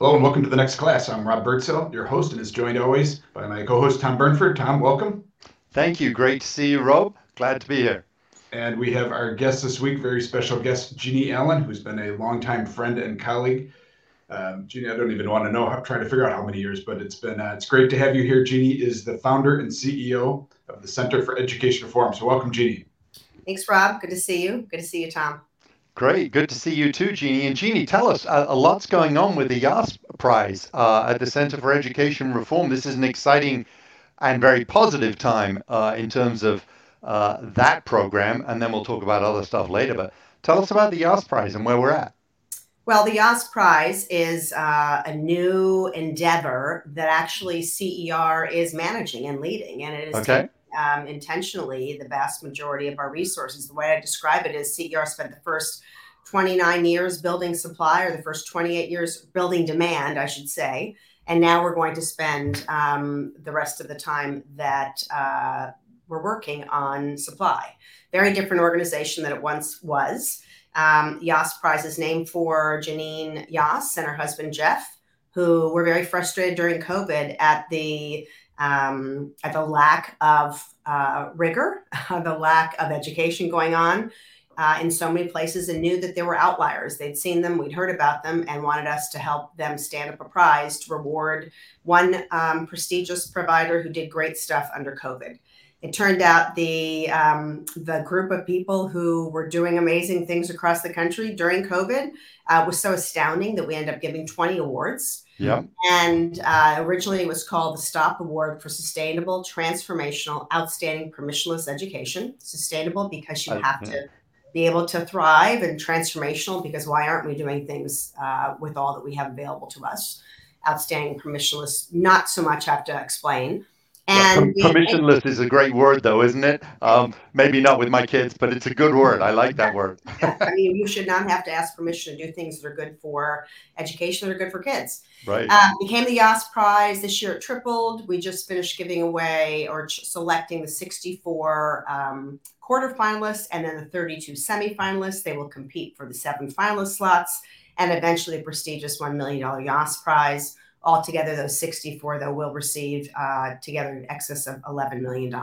Hello and welcome to the next class. I'm Rob Birdsell, your host, and is joined always by my co-host Tom Burnford. Tom, welcome. Thank you. Great to see you, Rob. Glad to be here. And we have our guest this week, very special guest, Jeanne Allen, who's been a longtime friend and colleague. Um, Jeanne, I don't even want to know, I'm trying to figure out how many years, but it's been uh, it's great to have you here. Jeanne is the founder and CEO of the Center for Education Reform. So welcome, Jeanne. Thanks, Rob. Good to see you. Good to see you, Tom. Great. Good to see you too, Jeanne. And Jeanne, tell us uh, a lot's going on with the Yass Prize uh, at the Center for Education Reform. This is an exciting and very positive time uh, in terms of uh, that program. And then we'll talk about other stuff later. But tell us about the Yass Prize and where we're at. Well, the Yass Prize is uh, a new endeavor that actually CER is managing and leading. And it is okay um, intentionally the vast majority of our resources. The way I describe it is CER spent the first 29 years building supply, or the first 28 years building demand, I should say. And now we're going to spend um, the rest of the time that uh, we're working on supply. Very different organization than it once was. Um, Yass Prize is named for Janine Yass and her husband Jeff, who were very frustrated during COVID at the um, the lack of uh, rigor, the lack of education going on uh, in so many places, and knew that there were outliers. They'd seen them, we'd heard about them, and wanted us to help them stand up a prize to reward one um, prestigious provider who did great stuff under COVID. It turned out the um, the group of people who were doing amazing things across the country during COVID uh, was so astounding that we ended up giving 20 awards. Yeah. And uh, originally it was called the STOP Award for Sustainable, Transformational, Outstanding Permissionless Education. Sustainable because you have to be able to thrive, and transformational because why aren't we doing things uh, with all that we have available to us? Outstanding, permissionless, not so much have to explain. And yeah, permissionless is a great word, though, isn't it? Um, maybe not with my kids, but it's a good word. I like that word. I mean, you should not have to ask permission to do things that are good for education that are good for kids. Right. Uh, became the Yass Prize this year. It tripled. We just finished giving away or ch- selecting the 64 um, quarter finalists and then the 32 semifinalists. They will compete for the seven finalist slots and eventually the prestigious $1 million Yass Prize Altogether, those 64, though, will receive uh, together in excess of $11 million.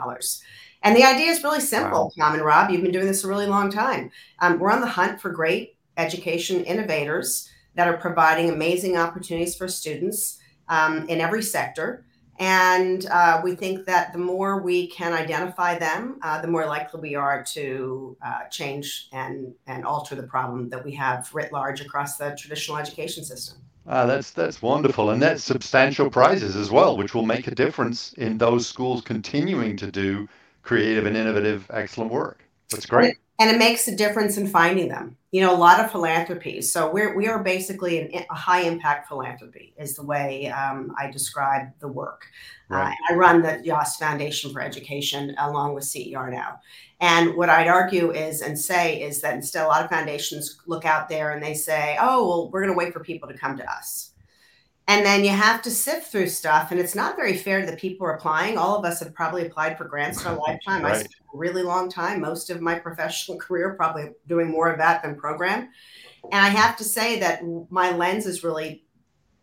And the idea is really simple, wow. Tom and Rob. You've been doing this a really long time. Um, we're on the hunt for great education innovators that are providing amazing opportunities for students um, in every sector. And uh, we think that the more we can identify them, uh, the more likely we are to uh, change and, and alter the problem that we have writ large across the traditional education system. Ah, that's that's wonderful, and that's substantial prizes as well, which will make a difference in those schools continuing to do creative and innovative, excellent work. That's great. And it makes a difference in finding them. You know, a lot of philanthropies. So we're we are basically an, a high impact philanthropy is the way um, I describe the work. Right. Uh, I run the Yass Foundation for Education along with CER now. And what I'd argue is and say is that instead, a lot of foundations look out there and they say, oh, well, we're going to wait for people to come to us. And then you have to sift through stuff. And it's not very fair to the people applying. All of us have probably applied for grants in a lifetime. right. I spent a really long time, most of my professional career, probably doing more of that than program. And I have to say that my lens is really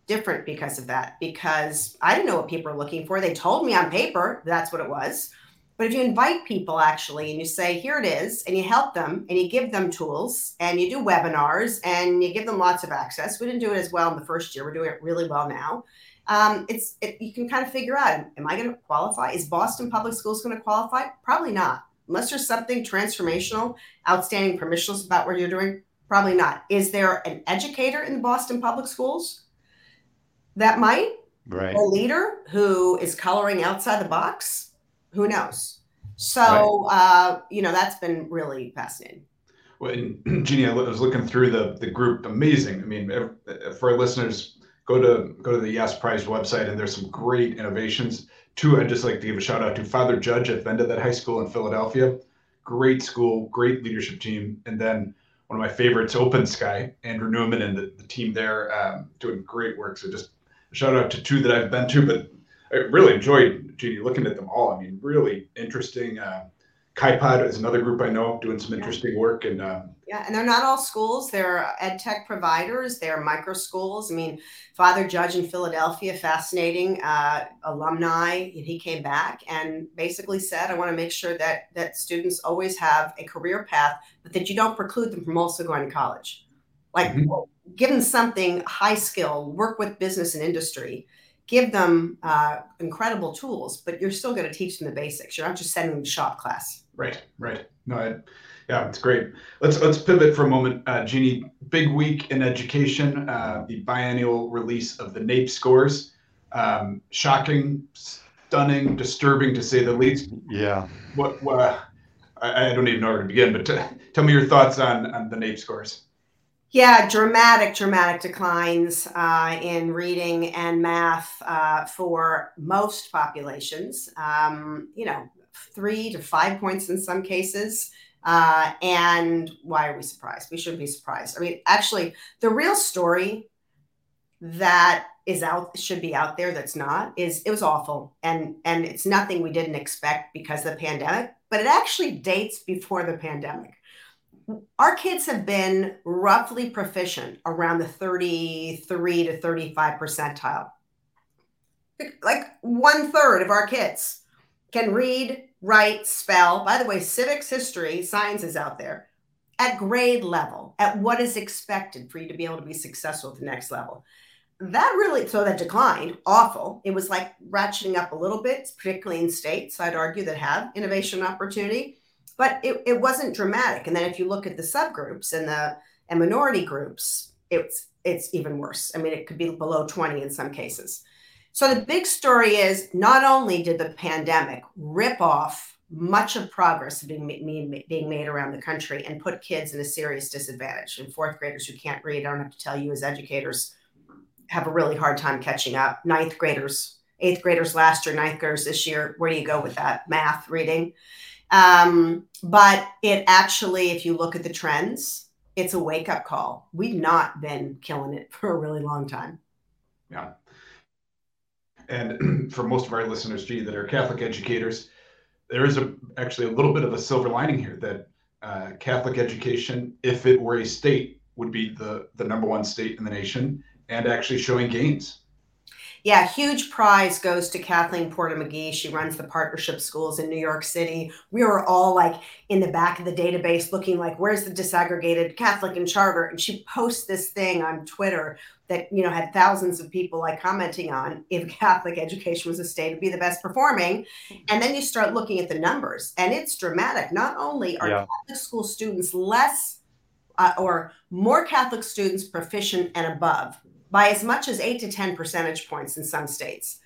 different because of that, because I didn't know what people were looking for. They told me on paper that's what it was. But if you invite people actually and you say, here it is, and you help them and you give them tools and you do webinars and you give them lots of access, we didn't do it as well in the first year. We're doing it really well now. Um, it's it, you can kind of figure out, am I going to qualify? Is Boston Public Schools going to qualify? Probably not. Unless there's something transformational, outstanding, permissionless about what you're doing, probably not. Is there an educator in the Boston Public Schools that might? Right. A leader who is coloring outside the box? Who knows? So, right. uh, you know, that's been really fascinating. Well, and Jeanne, I was looking through the the group. Amazing. I mean, for our listeners, go to go to the Yass Prize website, and there's some great innovations. Two, I'd just like to give a shout out to Father Judge at Vendetta High School in Philadelphia. Great school, great leadership team, and then one of my favorites, Open Sky, Andrew Newman and the, the team there um, doing great work. So just a shout out to two that I've been to, but I really enjoyed Jeanne looking at them all. I mean, really interesting, uh, KaiPod is another group I know doing some interesting work. And um, yeah, and they're not all schools. They're ed tech providers. They're micro schools. I mean, Father Judge in Philadelphia, fascinating uh, alumni. He came back and basically said, "I want to make sure that that students always have a career path, but that you don't preclude them from also going to college. Like, mm-hmm. give them something high skill, work with business and industry." Give them uh, incredible tools, but you're still going to teach them the basics. You're not just sending them to shop class. Right, right. No, I, yeah, it's great. Let's let's pivot for a moment, uh, Jeanne. Big week in education. Uh, the biennial release of the NAEP scores. Um, shocking, stunning, disturbing to say the least. Yeah. What? what I, I, don't even know where to begin. But t- tell me your thoughts on on the NAEP scores. Yeah, dramatic, dramatic declines uh, in reading and math uh, for most populations. Um, you know, three to five points in some cases. Uh, and why are we surprised? We shouldn't be surprised. I mean, actually, the real story that is out should be out there that's not is it was awful and and it's nothing we didn't expect because of the pandemic but it actually dates before the pandemic our kids have been roughly proficient around the 33 to 35 percentile. Like one third of our kids can read, write, spell. By the way, civics, history, science is out there at grade level, at what is expected for you to be able to be successful at the next level. That really, so that declined, awful. It was like ratcheting up a little bit, particularly in states, I'd argue, that have innovation opportunity but it, it wasn't dramatic. And then if you look at the subgroups and the and minority groups, it's it's even worse. I mean, it could be below 20 in some cases. So the big story is not only did the pandemic rip off much of progress being being made around the country and put kids in a serious disadvantage. And fourth graders who can't read, I don't have to tell you as educators, have a really hard time catching up. Ninth graders, eighth graders last year, ninth graders this year. Where do you go with that? Math, reading. Um, but it actually, if you look at the trends, it's a wake up call. We've not been killing it for a really long time. Yeah. And for most of our listeners, gee, that are Catholic educators, there is a actually a little bit of a silver lining here that uh, Catholic education, if it were a state, would be the the number one state in the nation and actually showing gains yeah, huge prize goes to Kathleen Porter-Magee. She runs the partnership schools in New York City. We were all like in the back of the database looking like, where's the disaggregated Catholic and charter? And she posts this thing on Twitter that, you know, had thousands of people like commenting on if Catholic education was a state would be the best performing. And then you start looking at the numbers and it's dramatic. Not only are yeah. Catholic school students less uh, or more Catholic students proficient and above by as much as 8 to 10 percentage points in some states.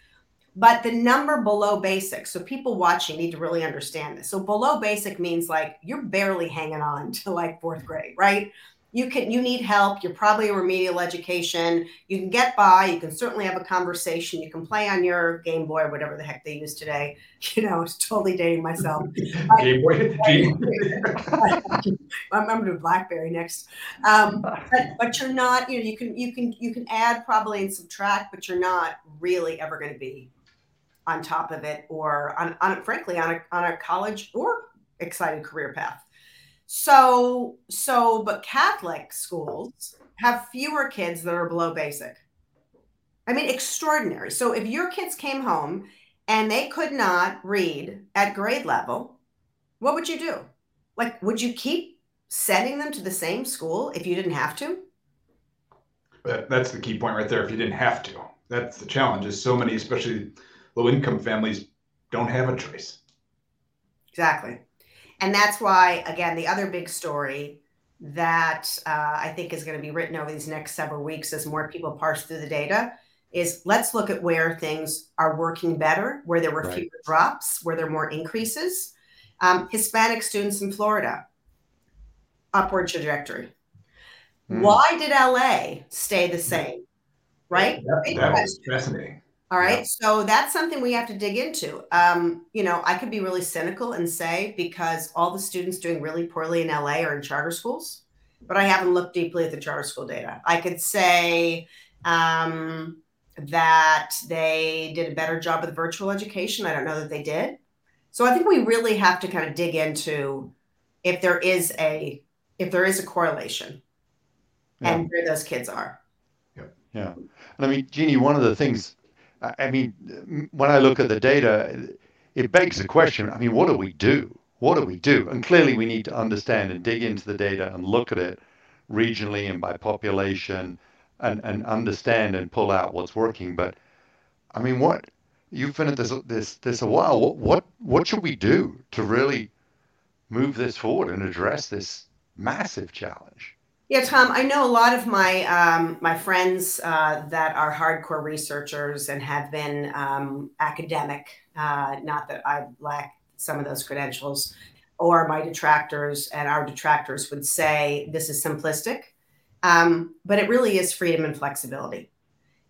But the number below basic, so people watching need to really understand this. So below basic means like you're barely hanging on to like fourth grade, right? You can you need help. You're probably a remedial education. You can get by. You can certainly have a conversation. You can play on your game boy or whatever the heck they use today. You know it's totally dating myself. Game boy i'm going to do blackberry next. Um, but, but you're not you know you can you can you can add probably and subtract but you're not really ever going to be on top of it or on, on frankly on a, on a college or exciting career path so, so, but Catholic schools have fewer kids that are below basic. I mean, extraordinary. So, if your kids came home and they could not read at grade level, what would you do? Like, would you keep sending them to the same school if you didn't have to? That, that's the key point right there. If you didn't have to, that's the challenge. Is so many, especially low income families, don't have a choice. Exactly. And that's why, again, the other big story that uh, I think is going to be written over these next several weeks as more people parse through the data is let's look at where things are working better, where there were right. fewer drops, where there are more increases. Um, Hispanic students in Florida, upward trajectory. Mm. Why did LA stay the same? Right? That, that was fascinating. All right. Yeah. So that's something we have to dig into. Um, you know, I could be really cynical and say because all the students doing really poorly in LA are in charter schools, but I haven't looked deeply at the charter school data. I could say um, that they did a better job with virtual education. I don't know that they did. So I think we really have to kind of dig into if there is a if there is a correlation yeah. and where those kids are. Yeah. Yeah. And I mean, Jeanne, one of the things, I mean, when I look at the data, it begs the question I mean, what do we do? What do we do? And clearly, we need to understand and dig into the data and look at it regionally and by population and, and understand and pull out what's working. But I mean, what you've been at this this this a while. What what what should we do to really move this forward and address this massive challenge? Yeah, Tom, I know a lot of my um, my friends uh, that are hardcore researchers and have been um, academic. Uh, not that I lack some of those credentials, or my detractors and our detractors would say this is simplistic, um, but it really is freedom and flexibility.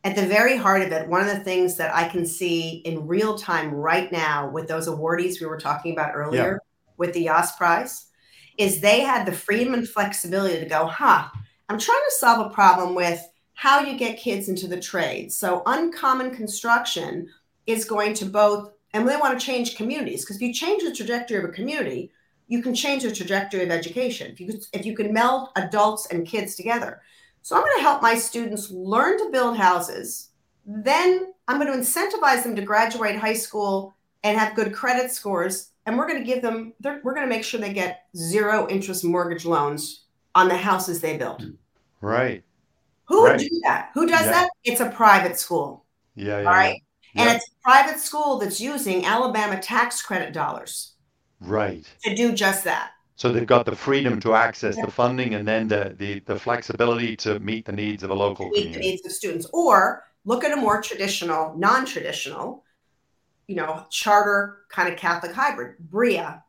At the very heart of it, one of the things that I can see in real time right now with those awardees we were talking about earlier yeah. with the Yass Prize is they had the freedom and flexibility to go, huh, I'm trying to solve a problem with how you get kids into the trades. So uncommon construction is going to both, and they want to change communities because if you change the trajectory of a community, you can change the trajectory of education. If you could, if you can meld adults and kids together. So I'm going to help my students learn to build houses. Then I'm going to incentivize them to graduate high school and have good credit scores and we're going to give them we're going to make sure they get zero interest mortgage loans on the houses they built right. Who right. would do that? Who does yeah. that? It's a private school. Yeah, yeah all right? yeah. and it's a private school that's using alabama tax credit dollars right. to do just that. So they've got the freedom to access the funding and then the, the the flexibility to meet the needs of a local meet community. the needs of students. Or look at a more traditional non-traditional you know, charter kind of Catholic hybrid, Brilla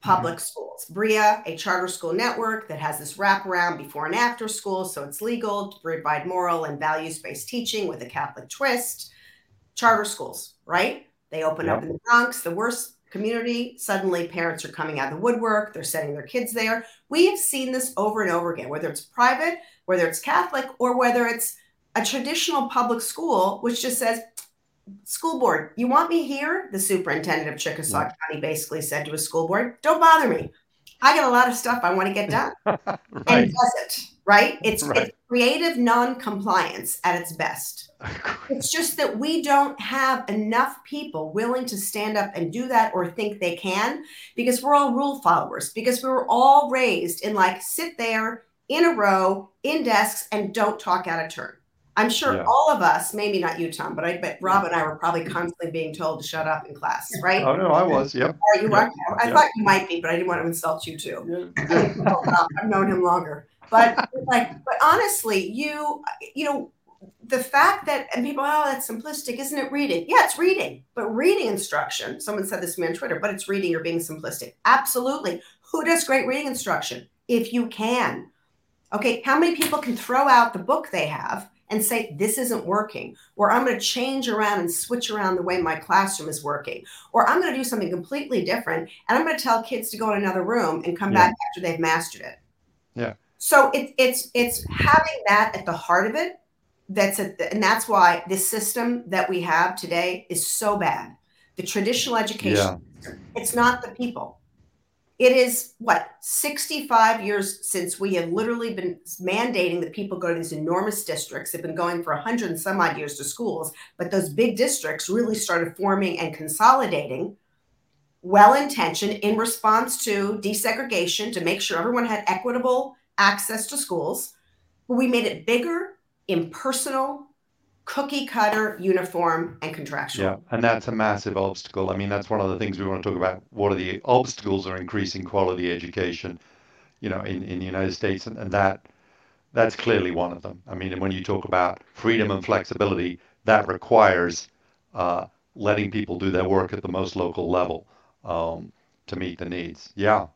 public mm-hmm. schools. Brilla, a charter school network that has this wraparound before and after school, so it's legal to provide moral and values based teaching with a Catholic twist. Charter schools, right? They open yep. up in the Bronx, the worst community. Suddenly, parents are coming out of the woodwork. They're sending their kids there. We have seen this over and over again, whether it's private, whether it's Catholic, or whether it's a traditional public school, which just says, school board, you want me here? The superintendent of Chickasaw yeah. County basically said to his school board, don't bother me. I got a lot of stuff I want to get done. right. And does it, right? It's, right. it's creative non-compliance at its best. it's just that we don't have enough people willing to stand up and do that or think they can because we're all rule followers, because we were all raised in like sit there in a row in desks and don't talk out of turn. I'm sure yeah. all of us, maybe not you, Tom, but I bet Rob and I were probably constantly being told to shut up in class, right? Oh no, I was. Yep. Or you yep. are. I yep. thought you might be, but I didn't want to insult you too. I've known him longer, but like, but honestly, you, you know, the fact that and people, oh, that's simplistic, isn't it? Reading, yeah, it's reading, but reading instruction. Someone said this to me on Twitter, but it's reading. You're being simplistic. Absolutely. Who does great reading instruction? If you can. Okay, how many people can throw out the book they have? And say, this isn't working, or I'm going to change around and switch around the way my classroom is working, or I'm going to do something completely different. And I'm going to tell kids to go in another room and come yeah. back after they've mastered it. Yeah. So it, it's it's having that at the heart of it. That's it, and that's why this system that we have today is so bad. The traditional education, yeah. it's not the people. It is what 65 years since we have literally been mandating that people go to these enormous districts. They've been going for 100 and some odd years to schools, but those big districts really started forming and consolidating well intentioned in response to desegregation to make sure everyone had equitable access to schools. But we made it bigger, impersonal, cookie cutter, uniform, and contractual. Yeah, and that's a massive obstacle. I mean, that's one of the things we want to talk about. What are the obstacles are increasing quality education, you know, in, in the United States, and, and that that's clearly one of them. I mean, and when you talk about freedom and flexibility, that requires uh, letting people do their work at the most local level um, to meet the needs. Yeah,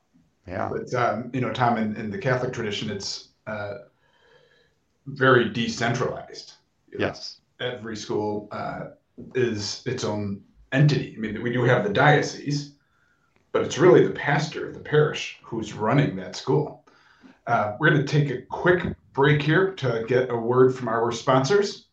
yeah. But um, you know, Tom, in, in the Catholic tradition, it's uh, very decentralized. Yes every school uh, is its own entity. I mean, we do have the diocese, but it's really the pastor of the parish who's running that school. Uh, we're going to take a quick break here to get a word from our sponsors.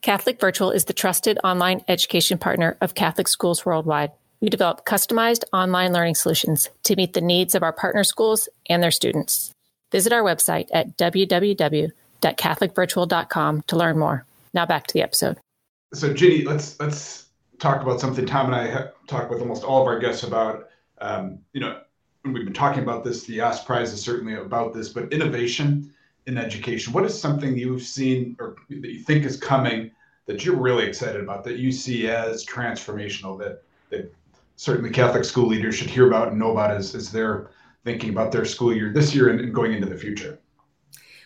Catholic Virtual is the trusted online education partner of Catholic schools worldwide. we develop customized online learning solutions to meet the needs of our partner schools and their students. Visit our website at www.catholicvirtual.com to learn more. Now back to the episode. So, Ginny, let's let's talk about something Tom and I have talked with almost all of our guests about. Um, you know, we've been talking about this, the Yass Prize is certainly about this, but innovation in education. What is something you've seen or that you think is coming that you're really excited about that you see as transformational that that certainly Catholic school leaders should hear about and know about as, as they're thinking about their school year this year and, and going into the future?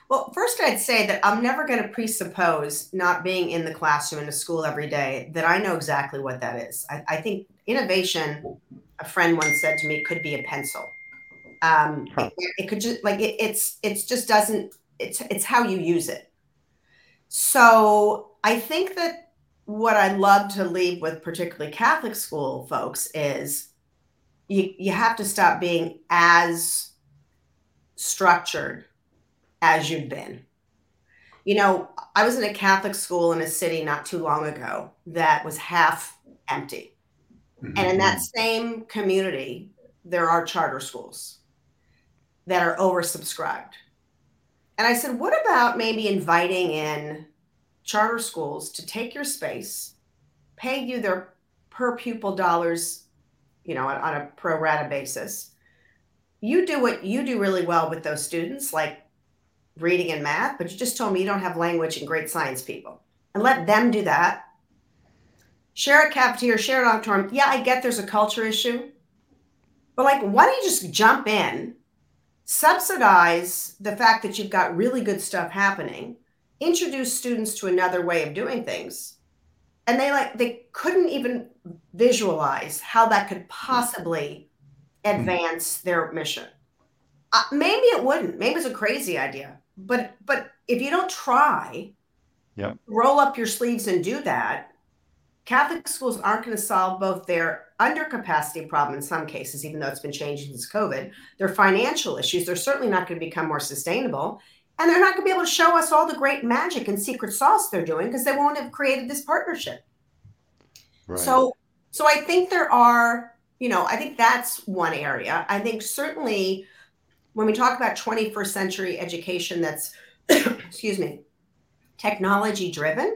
Well, first, I'd say that I'm never going to presuppose not being in the classroom in a school every day that I know exactly what that is. I, I think innovation, a friend once said to me, could be a pencil. Um, huh. it, it, could just like it, it's it's just doesn't it's it's how you use it. So I think that what I love to leave with particularly Catholic school folks is you you have to stop being as structured as you've been. You know, I was in a Catholic school in a city not too long ago that was half empty. Mm-hmm. And in that same community, there are charter schools that are oversubscribed. And I said, what about maybe inviting in charter schools to take your space, pay you their per pupil dollars, you know, on, on a pro rata basis. You do what you do really well with those students, like reading and math, but you just told me you don't have language and great science people. And let them do that. Share a cafeteria, share an auditorium. Yeah, I get there's a culture issue. But like, why don't you just jump in, subsidize the fact that you've got really good stuff happening, introduce students to another way of doing things and they like they couldn't even visualize how that could possibly advance their mission uh, maybe it wouldn't maybe it's a crazy idea but but if you don't try yeah roll up your sleeves and do that catholic schools aren't going to solve both their undercapacity problem in some cases even though it's been changing since covid their financial issues they're certainly not going to become more sustainable and they're not going to be able to show us all the great magic and secret sauce they're doing because they won't have created this partnership. Right. So, so I think there are, you know, I think that's one area. I think certainly when we talk about 21st century education that's, excuse me, technology driven,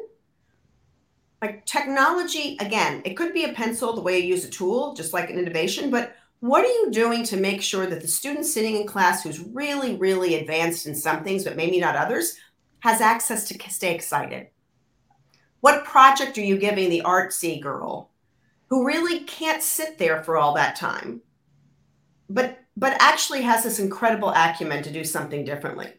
like technology, again, it could be a pencil, the way you use a tool, just like an innovation, but what are you doing to make sure that the student sitting in class who's really, really advanced in some things, but maybe not others, has access to stay excited? What project are you giving the artsy girl who really can't sit there for all that time, but but actually has this incredible acumen to do something differently,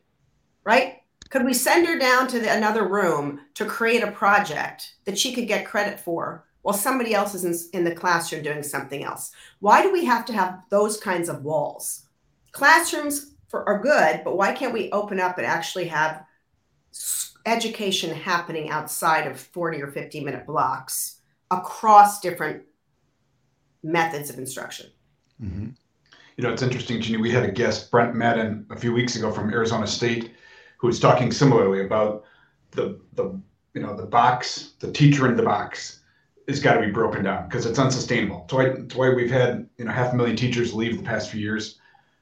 right? Could we send her down to the, another room to create a project that she could get credit for while somebody else is in, in the classroom doing something else. Why do we have to have those kinds of walls? Classrooms for, are good, but why can't we open up and actually have education happening outside of 40 or 50 minute blocks across different methods of instruction? Mm-hmm. You know, it's interesting, Jeanne. We had a guest, Brent Maddin, a few weeks ago from Arizona State, who was talking similarly about the the you know the box, the teacher in the box, has got to be broken down because it's unsustainable. It's why, it's why we've had you know half a million teachers leave the past few years,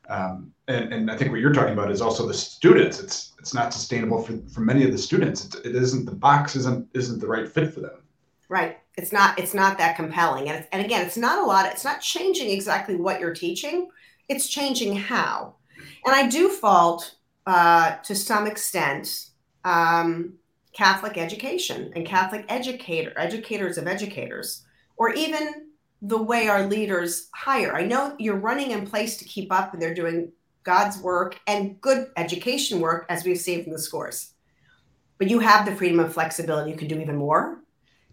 um, and and I think what you're talking about is also the students. It's it's not sustainable for, for many of the students. It's, it isn't the box isn't isn't the right fit for them. Right. It's not it's not that compelling, and and again, it's not a lot. It's not changing exactly what you're teaching. It's changing how, and I do fault uh, to some extent. Um, Catholic education and Catholic educator, educators of educators, or even the way our leaders hire. I know you're running in place to keep up and they're doing God's work and good education work, as we've seen from the scores. But you have the freedom and flexibility. You can do even more.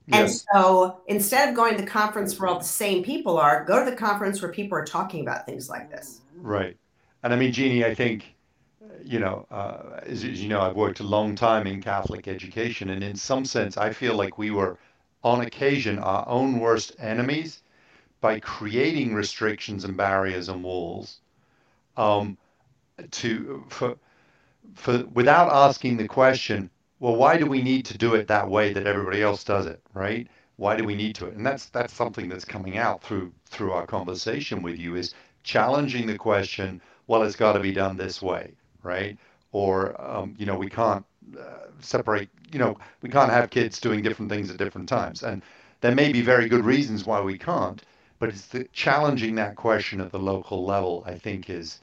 Yes. And so instead of going to the conference where all the same people are, go to the conference where people are talking about things like this. Right. And I mean, Jeanne, I think you know, uh, as, as, you know, I've worked a long time in Catholic education, and in some sense, I feel like we were, on occasion, our own worst enemies by creating restrictions and barriers and walls, um, to for for without asking the question, well, why do we need to do it that way that everybody else does it, right? Why do we need to? And that's that's something that's coming out through through our conversation with you is challenging the question. Well, it's got to be done this way, right? Or um, you know, we can't uh, separate. You know, we can't have kids doing different things at different times, and there may be very good reasons why we can't. But it's the challenging that question at the local level. I think is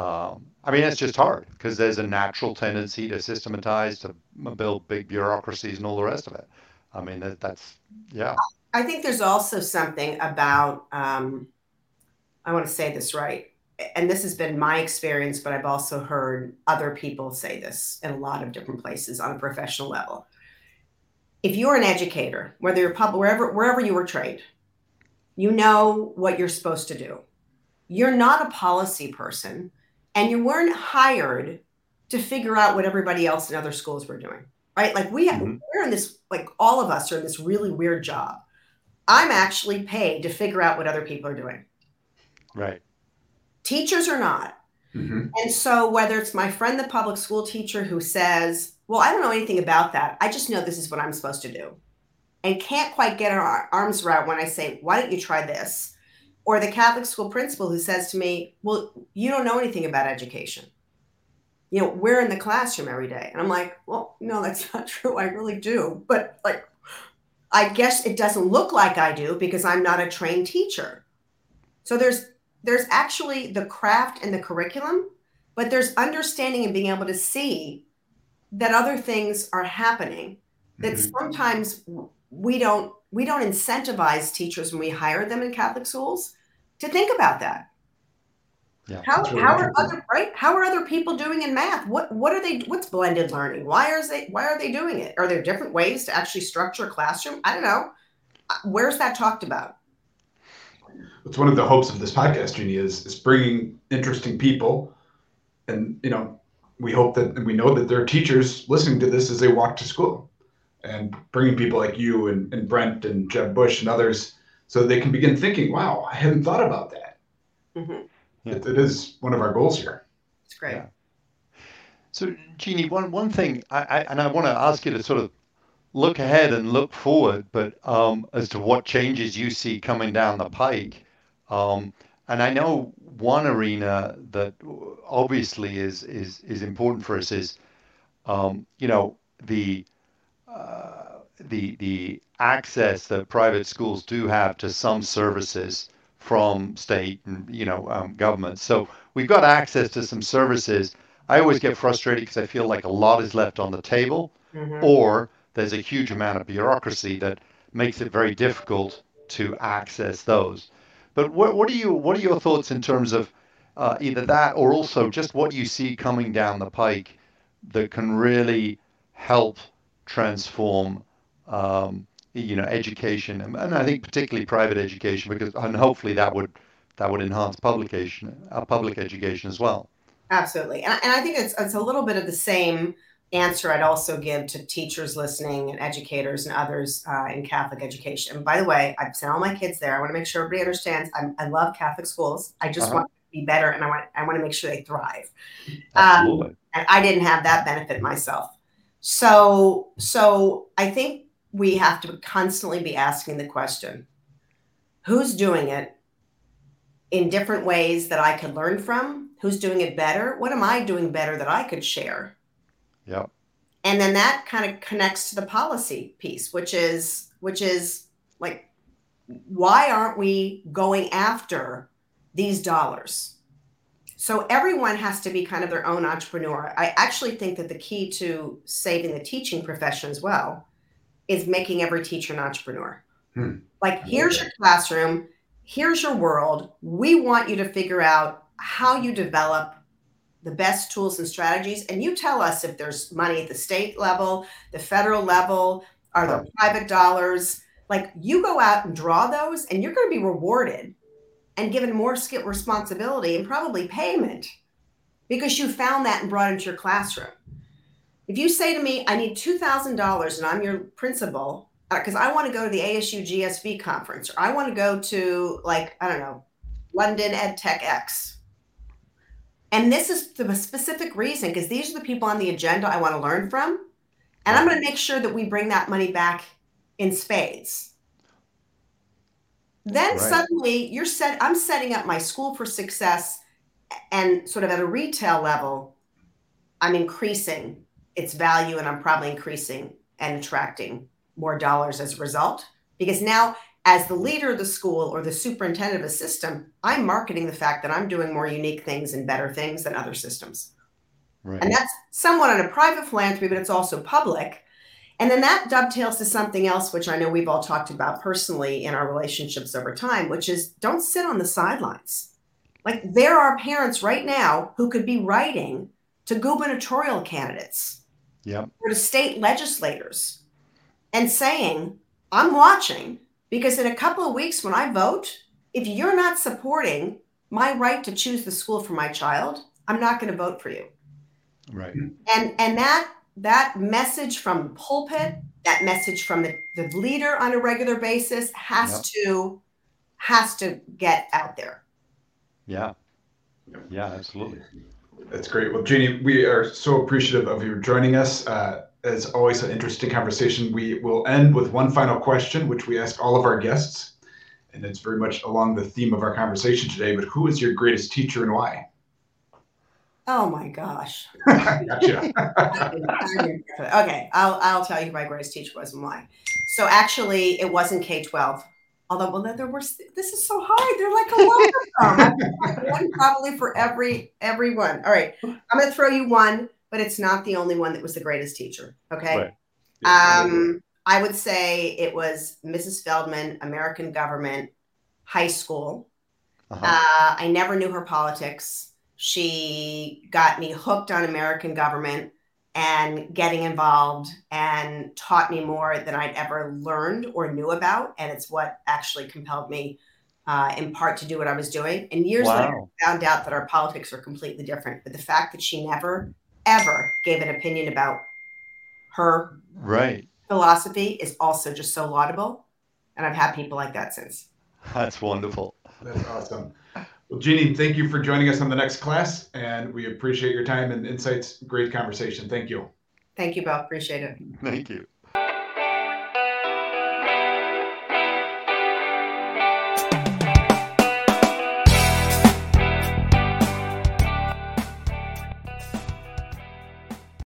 um, I mean, it's just hard because there's a natural tendency to systematize, to build big bureaucracies and all the rest of it. I mean, that, that's, yeah. I think there's also something about, um, I want to say this right. And this has been my experience, but I've also heard other people say this in a lot of different places on a professional level. If you're an educator, whether you're public, wherever, wherever you were trained, you know what you're supposed to do. You're not a policy person and you weren't hired to figure out what everybody else in other schools were doing right? Like we have, mm-hmm. we're in this like all of us are in this really weird job. I'm actually paid to figure out what other people are doing. Right. Teachers are not. Mm-hmm. and so whether it's my friend the public school teacher who says well i don't know anything about that. I just know this is what i'm supposed to do. And can't quite get our arms around when i say why don't you try this or the Catholic school principal who says to me, Well, you don't know anything about education. You know, we're in the classroom every day. And I'm like, Well, no, that's not true. I really do. But like, I guess it doesn't look like I do because I'm not a trained teacher. So there's there's actually the craft and the curriculum, but there's understanding and being able to see that other things are happening that mm-hmm. sometimes we don't we don't incentivize teachers when we hire them in Catholic schools to think about that. Yeah, how, really how are other right? How are other people doing in math? What what are they? What's blended learning? Why are they why are they doing it? Are there different ways to actually structure a classroom? I don't know. Uh, where's that talked about? It's one of the hopes of this podcast, Jeanne, is is bringing interesting people, and you know, we hope that and we know that there are teachers listening to this as they walk to school, and bringing people like you and, and Brent and Jeb Bush and others so they can begin thinking, wow, I hadn't thought about that. Mm-hmm. Yeah. It, it is one of our goals here. It's great. Yeah. So, Jeanne, one, one thing, I, I, and I want to ask you to sort of look ahead and look forward, but um, as to what changes you see coming down the pike. Um, and I know one arena that obviously is is is important for us is, um, you know, the uh, the the access that private schools do have to some services from state and you know um, government. So we've got access to some services. I always get frustrated because I feel like a lot is left on the table, mm-hmm. or there's a huge amount of bureaucracy that makes it very difficult to access those. But what what are you what are your thoughts in terms of uh, either that or also just what you see coming down the pike that can really help transform um, you know, education, and, and I think particularly private education, because and hopefully that would that would enhance publication, uh, public education as well. Absolutely, and, and I think it's it's a little bit of the same answer I'd also give to teachers listening and educators and others uh, in Catholic education. And by the way, I've sent all my kids there. I want to make sure everybody understands. I'm, i love Catholic schools. I just uh-huh. want to be better, and I want I want to make sure they thrive. Absolutely. Um, and I didn't have that benefit myself. So so I think we have to constantly be asking the question who's doing it in different ways that I could learn from? Who's doing it better? What am I doing better that I could share? Yeah. And then that kind of connects to the policy piece, which is which is like why aren't we going after these dollars? So everyone has to be kind of their own entrepreneur. I actually think that the key to saving the teaching profession as well is making every teacher an entrepreneur. Hmm. Like, here's your classroom, here's your world. We want you to figure out how you develop the best tools and strategies. And you tell us if there's money at the state level, the federal level, are there private dollars? Like, you go out and draw those, and you're going to be rewarded and given more skill responsibility and probably payment because you found that and brought it into your classroom. If you say to me, I need $2,000 and I'm your principal, because uh, I want to go to the ASU GSV conference, or I want to go to, like, I don't know, London EdTech X. And this is the specific reason, because these are the people on the agenda I want to learn from. And I'm going to make sure that we bring that money back in spades. Then right. suddenly you're set i'm setting up my school for success and sort of at a retail level i'm increasing its value and i'm probably increasing and attracting more dollars as a result because now as the leader of the school or the superintendent of a system i'm marketing the fact that i'm doing more unique things and better things than other systems right. and that's somewhat on a private philanthropy but it's also public and then that dovetails to something else, which I know we've all talked about personally in our relationships over time, which is don't sit on the sidelines. Like there are parents right now who could be writing to gubernatorial candidates yep. or to state legislators and saying, I'm watching because in a couple of weeks when I vote, if you're not supporting my right to choose the school for my child, I'm not going to vote for you. Right. And and that that message from the pulpit, that message from the, the leader on a regular basis has yep. to has to get out there. Yeah. Yeah, absolutely. That's great. Well, Jeanne, we are so appreciative of you joining us. Uh, as always, an interesting conversation. We will end with one final question, which we ask all of our guests. And it's very much along the theme of our conversation today. But who is your greatest teacher and why? Oh my gosh. gotcha. okay, I'll I'll tell you who my greatest teacher was and why. So actually, it wasn't K twelve. Although, well, there were. This is so hard. They're like a lot of them. one probably for every everyone. All right, I'm going to throw you one, but it's not the only one that was the greatest teacher. Okay. Right. Um, I would say it was Mrs. Feldman, American Government, high school. Uh-huh. Uh, I never knew her politics she got me hooked on American government and getting involved and taught me more than I'd ever learned or knew about. And it's what actually compelled me uh, in part to do what I was doing. And years wow. later, I found out that our politics are completely different. But the fact that she never, ever gave an opinion about her right philosophy is also just so laudable. And I've had people like that since. That's wonderful. That's awesome. Well, Jeanne, thank you for joining us on the next class, and we appreciate your time and insights. Great conversation. Thank you. Thank you, Bill. Appreciate it. Thank you.